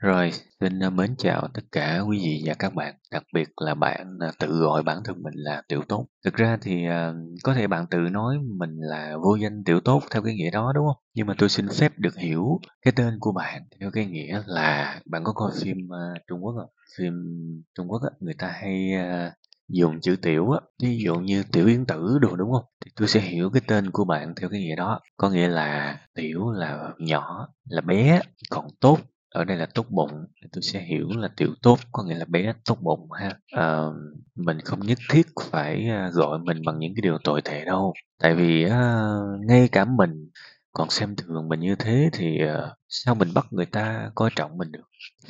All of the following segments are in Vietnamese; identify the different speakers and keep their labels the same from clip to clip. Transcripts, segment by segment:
Speaker 1: Rồi, xin à, mến chào tất cả quý vị và các bạn, đặc biệt là bạn à, tự gọi bản thân mình là tiểu tốt. Thực ra thì à, có thể bạn tự nói mình là vô danh tiểu tốt theo cái nghĩa đó đúng không? Nhưng mà tôi xin phép được hiểu cái tên của bạn theo cái nghĩa là bạn có coi phim Trung Quốc không? Phim Trung Quốc người ta hay dùng chữ tiểu á, ví dụ như tiểu yến tử đồ đúng không? Thì tôi sẽ hiểu cái tên của bạn theo cái nghĩa đó. Có nghĩa là tiểu là nhỏ, là bé, còn tốt ở đây là tốt bụng tôi sẽ hiểu là tiểu tốt có nghĩa là bé tốt bụng ha. À, mình không nhất thiết phải à, gọi mình bằng những cái điều tồi tệ đâu. Tại vì uh, ngay cả mình còn xem thường mình như thế thì uh, sao mình bắt người ta coi trọng mình được?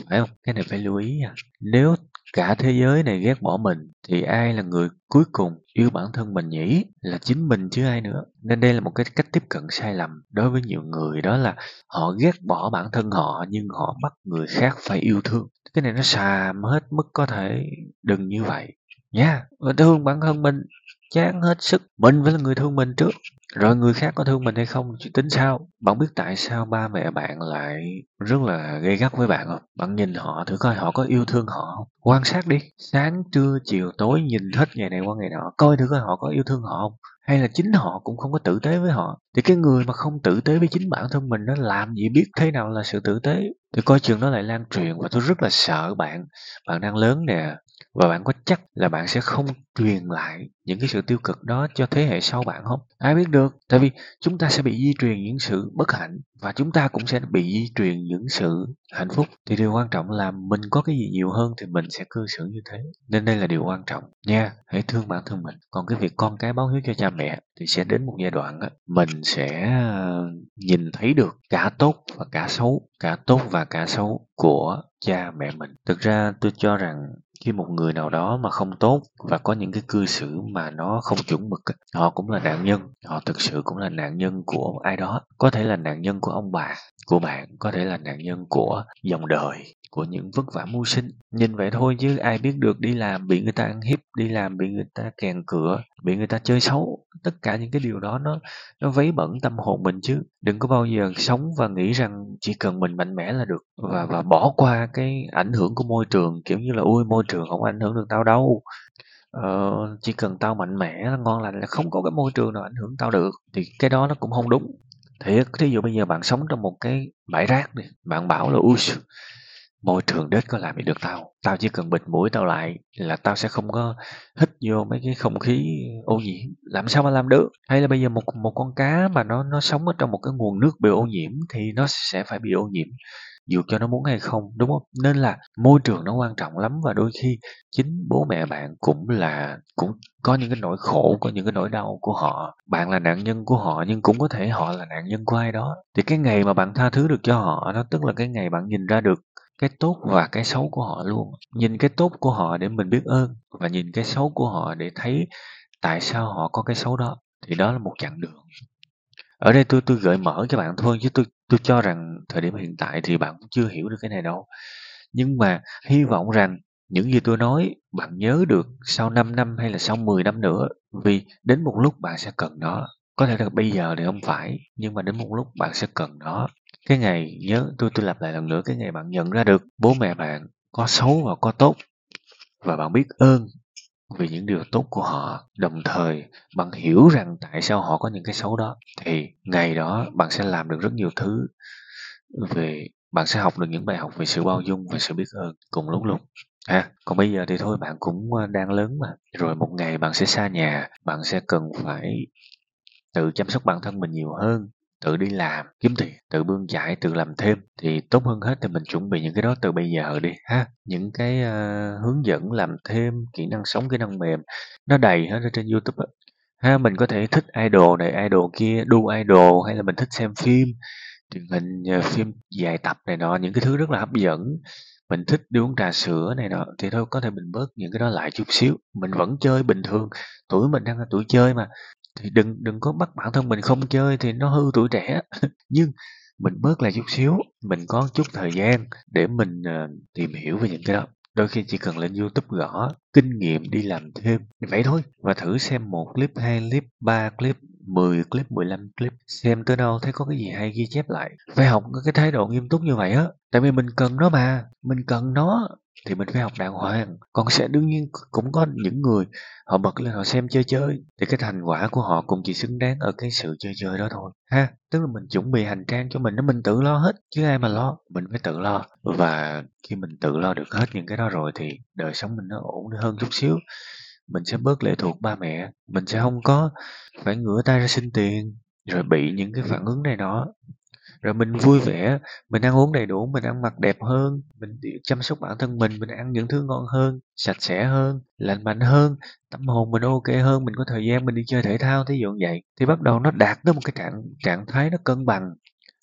Speaker 1: Phải không? Cái này phải lưu ý nếu cả thế giới này ghét bỏ mình, thì ai là người cuối cùng yêu bản thân mình nhỉ? Là chính mình chứ ai nữa. Nên đây là một cái cách tiếp cận sai lầm đối với nhiều người, đó là họ ghét bỏ bản thân họ, nhưng họ bắt người khác phải yêu thương. Cái này nó xàm hết mức có thể đừng như vậy. Nha yeah. thương bản thân mình chán hết sức. Mình phải là người thương mình trước. Rồi người khác có thương mình hay không chỉ tính sao? Bạn biết tại sao ba mẹ bạn lại rất là gây gắt với bạn không? Bạn nhìn họ thử coi họ có yêu thương họ không? Quan sát đi. Sáng, trưa, chiều, tối, nhìn hết ngày này qua ngày nọ, coi thử coi họ có yêu thương họ không? Hay là chính họ cũng không có tử tế với họ? Thì cái người mà không tử tế với chính bản thân mình nó làm gì biết thế nào là sự tử tế? Thì coi chừng nó lại lan truyền và tôi rất là sợ bạn. Bạn đang lớn nè và bạn có chắc là bạn sẽ không truyền lại những cái sự tiêu cực đó cho thế hệ sau bạn không? Ai biết được tại vì chúng ta sẽ bị di truyền những sự bất hạnh và chúng ta cũng sẽ bị di truyền những sự hạnh phúc. Thì điều quan trọng là mình có cái gì nhiều hơn thì mình sẽ cư xử như thế. Nên đây là điều quan trọng. Nha hãy thương bản thân mình. Còn cái việc con cái báo hiếu cho cha mẹ thì sẽ đến một giai đoạn đó, mình sẽ ờ, nhìn thấy được cả tốt và cả xấu cả tốt và cả xấu của cha mẹ mình. Thực ra tôi cho rằng khi một người nào đó mà không tốt và có những cái cư xử mà nó không chuẩn mực họ cũng là nạn nhân. Họ thực sự cũng là nạn nhân của ai đó. Có thể là nạn nhân của ông bà, của bạn, có thể là nạn nhân của dòng đời của những vất vả mưu sinh. Nhìn vậy thôi chứ ai biết được đi làm bị người ta ăn hiếp đi làm bị người ta kèn cửa bị người ta chơi xấu. Tất cả những cái điều đó nó nó vấy bẩn tâm hồn mình chứ. Đừng có bao giờ sống và nghĩ rằng chỉ cần mình mạnh mẽ là được và và bỏ qua cái ảnh hưởng của môi trường kiểu như là ui môi trường không ảnh hưởng được tao đâu. Ờ, chỉ cần tao mạnh mẽ ngon lành là không có cái môi trường nào ảnh hưởng tao được thì cái đó nó cũng không đúng. Thiệt thí dụ bây giờ bạn sống trong một cái bãi rác đi bạn bảo là ui môi trường đất có làm gì được tao? Tao chỉ cần bịt mũi tao lại là tao sẽ không có hít vô mấy cái không khí ô nhiễm. Làm sao mà làm được? Hay là bây giờ một một con cá mà nó nó sống ở trong một cái nguồn nước bị ô nhiễm thì nó sẽ phải bị ô nhiễm, dù cho nó muốn hay không, đúng không? Nên là môi trường nó quan trọng lắm và đôi khi chính bố mẹ bạn cũng là, cũng có những cái nỗi khổ, có những cái nỗi đau của họ. Bạn là nạn nhân của họ nhưng cũng có thể họ là nạn nhân của ai đó. Thì cái ngày mà bạn tha thứ được cho họ đó tức là cái ngày bạn nhìn ra được cái tốt và cái xấu của họ luôn. Nhìn cái tốt của họ để mình biết ơn và nhìn cái xấu của họ để thấy tại sao họ có cái xấu đó, thì đó là một chặng đường. Ở đây tôi tôi gợi mở cho bạn thôi chứ tôi tôi cho rằng thời điểm hiện tại thì bạn cũng chưa hiểu được cái này đâu. Nhưng mà hy vọng rằng những gì tôi nói bạn nhớ được sau 5 năm hay là sau 10 năm nữa, vì đến một lúc bạn sẽ cần nó có thể là bây giờ thì không phải, nhưng mà đến một lúc bạn sẽ cần nó. Cái ngày nhớ, tôi tôi lặp lại lần nữa, cái ngày bạn nhận ra được bố mẹ bạn có xấu và có tốt, và bạn biết ơn vì những điều tốt của họ, đồng thời bạn hiểu rằng tại sao họ có những cái xấu đó, thì ngày đó bạn sẽ làm được rất nhiều thứ về, bạn sẽ học được những bài học về sự bao dung và sự biết ơn cùng lúc luôn. Ha, còn bây giờ thì thôi, bạn cũng ờ, đang lớn mà. Rồi một ngày bạn sẽ xa nhà, bạn sẽ cần phải tự chăm sóc bản thân mình nhiều hơn tự đi làm kiếm tiền tự bươn chải tự làm thêm thì tốt hơn hết thì mình chuẩn bị những cái đó từ bây giờ đi ha. Những cái uh, hướng dẫn làm thêm kỹ năng sống kỹ năng mềm nó đầy hết ở trên youtube ha mình có thể thích idol này idol kia đu idol hay là mình thích xem phim truyền hình ờ, phim dài tập này nọ những cái thứ rất là hấp dẫn. Mình thích đi uống trà sữa này nọ thì thôi có thể mình bớt những cái đó lại chút xíu. Mình vẫn chơi bình thường tuổi mình đang là tuổi chơi mà thì đừng đừng có bắt bản thân mình không chơi thì nó hư tuổi trẻ. Nhưng mình bớt lại chút xíu mình có chút thời gian để mình uh, tìm hiểu về những cái đó. Đôi khi chỉ cần lên youtube gõ kinh nghiệm đi làm thêm vậy thôi. Và thử xem một clip hai clip ba clip 10 clip, 15 clip, xem tới đâu thấy có cái gì hay ghi chép lại. Phải học cái thái độ nghiêm túc như vậy á, tại vì mình cần nó mà, mình cần nó thì mình phải học đàng hoàng. Còn sẽ đương nhiên cũng có những người họ bật lên họ xem chơi chơi, thì cái thành quả của họ cũng chỉ xứng đáng ở cái sự chơi chơi đó thôi, ha. Tức là mình chuẩn bị hành trang cho mình nó mình tự lo hết, chứ ai mà lo, mình phải tự lo. Và khi mình tự lo được hết những cái đó rồi thì đời sống mình nó ổn hơn chút xíu. Mình sẽ bớt lệ thuộc ba mẹ, mình sẽ không có phải ngửa tay ra xin tiền, rồi bị những cái phản ứng này đó rồi mình vui vẻ, mình ăn uống đầy đủ, mình ăn mặc đẹp hơn, mình chăm sóc bản thân mình mình ăn những thứ ngon hơn, sạch sẽ hơn, lành mạnh hơn, tâm hồn mình ok hơn, mình có thời gian mình đi chơi thể thao, thí dụ vậy. Thì bắt đầu nó đạt tới một cái trạng trạng thái nó cân bằng,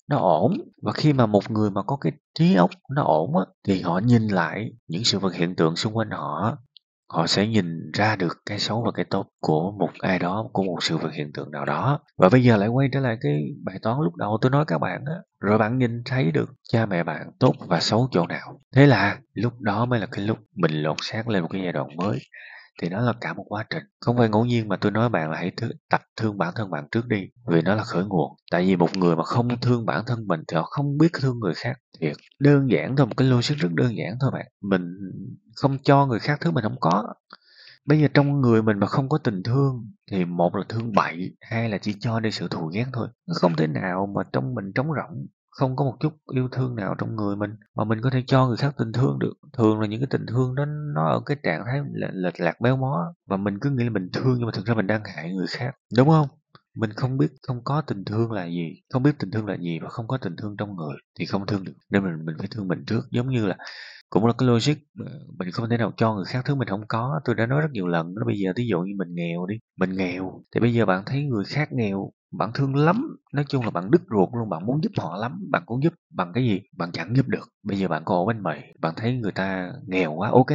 Speaker 1: nó ổn. Và khi mà một người mà có cái trí óc nó ổn á, thì họ nhìn lại những sự vật hiện tượng xung quanh họ họ sẽ nhìn ra được cái xấu và cái tốt của một ai đó, của một sự vật hiện tượng nào đó. Và bây giờ lại quay trở lại cái bài toán lúc đầu tôi nói các bạn á. Rồi bạn nhìn thấy được cha mẹ bạn tốt và xấu chỗ nào? Thế là lúc đó mới là cái lúc mình lột xác lên một cái giai đoạn mới thì nó là cả một quá trình. Không phải ngẫu nhiên mà tôi nói bạn là hãy th- tập thương bản thân bạn trước đi, vì nó là khởi nguồn. Tại vì một người mà không thương bản thân mình thì họ không biết thương người khác. Thiệt đơn giản thôi, một cái logic rất đơn giản thôi bạn. Mình không cho người khác thứ mình không có. Bây giờ trong người mình mà không có tình thương, thì một là thương bậy, hai là chỉ cho đi sự thù ghét thôi. Không thể nào mà trong mình trống rỗng không có một chút yêu thương nào trong người mình, mà mình có thể cho người khác tình thương được. Thường là những cái tình thương đó, nó ở cái trạng thái lệch lạc béo mó, và mình cứ nghĩ là mình thương nhưng mà thực ra mình đang hại người khác, đúng không? Mình không biết, không có tình thương là gì, không biết tình thương là gì và không có tình thương trong người thì không thương được. Nên mình mình phải thương mình trước. Giống như là, cũng là cái logic mình không thể nào cho người khác, thứ mình không có. Tôi đã nói rất nhiều lần đó, bây giờ ví dụ như mình nghèo đi, mình nghèo, thì bây giờ bạn thấy người khác nghèo bạn thương lắm, nói chung là bạn đứt ruột luôn, bạn muốn giúp họ lắm, bạn cũng giúp bằng cái gì? Bạn chẳng giúp được. Bây giờ bạn có ổ bánh mì bạn thấy người ta nghèo quá, ok,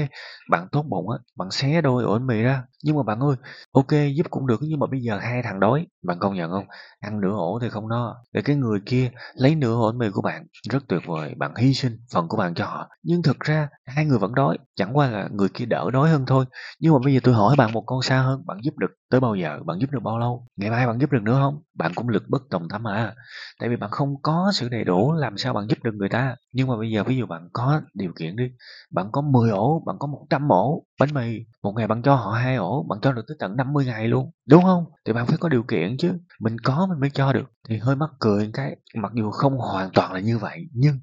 Speaker 1: bạn tốt bụng á, bạn xé đôi ổ bánh mì ra nhưng mà bạn ơi, ok, giúp cũng được, nhưng mà bây giờ hai thằng đói. Bạn công nhận không? Ăn nửa ổ thì không no. Để cái người kia lấy nửa ổ bánh mì của bạn, rất tuyệt vời. Bạn hy sinh phần của bạn cho họ. Nhưng thực ra, hai người vẫn đói. Chẳng qua là người kia đỡ đói hơn thôi. Nhưng mà bây giờ tôi hỏi bạn một con xa hơn, bạn giúp được tới bao giờ? Bạn giúp được bao lâu? Ngày mai bạn giúp được nữa không? Bạn cũng lực bất tòng tâm à. Tại vì bạn không có sự đầy đủ làm sao bạn giúp được người ta? Nhưng mà bây giờ ví dụ bạn có điều kiện đi, bạn có 10 ổ, bạn có 100 ổ, bánh mì, một ngày bạn cho họ hai ổ, bạn cho được tới tận 50 ngày luôn, đúng không? Thì bạn phải có điều kiện chứ, mình có mình mới cho được. Thì hơi mắc cười cái, mặc dù không hoàn toàn là như vậy, nhưng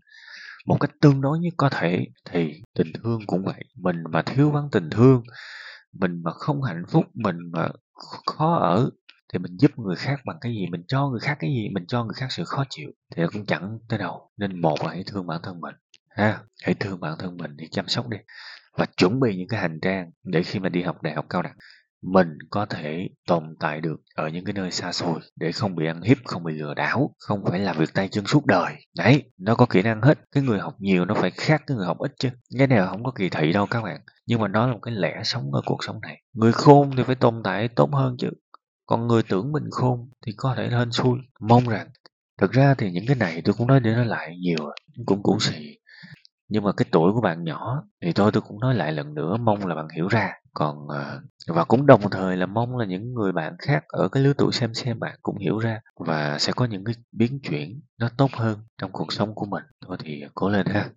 Speaker 1: một cách tương đối nhất có thể thì tình thương cũng vậy. Mình mà thiếu vắng tình thương, mình mà không hạnh phúc, mình mà khó ở thì mình giúp người khác bằng cái gì? Mình cho người khác cái gì? Mình cho người khác sự khó chịu. Thì cũng chẳng tới đâu. Nên một là hãy thương bản thân mình, ha? Hãy thương bản thân mình thì chăm sóc đi. Và chuẩn bị những cái hành trang để khi mà đi học đại học cao đẳng, mình có thể tồn tại được ở những cái nơi xa xôi để không bị ăn hiếp, không bị lừa đảo, không phải làm việc tay chân suốt đời. Đấy, nó có kỹ năng hết. Cái người học nhiều nó phải khác cái người học ít chứ. Cái này không có kỳ thị đâu các bạn. Nhưng mà nó là một cái lẽ sống ở cuộc sống này. Người khôn thì phải tồn tại tốt hơn chứ còn người tưởng mình khôn thì có thể hên xui. Mong rằng, thực ra thì những cái này tôi cũng nói để nói lại nhiều, cũng cũ xị nhưng mà cái tuổi của bạn nhỏ thì thôi tôi cũng nói lại lần nữa, mong là bạn hiểu ra. Còn ờ, và cũng đồng thời là mong là những người bạn khác ở cái lứa tuổi xem xem bạn cũng hiểu ra và sẽ có những cái biến chuyển nó tốt hơn trong cuộc sống của mình. Thôi thì cố lên ha.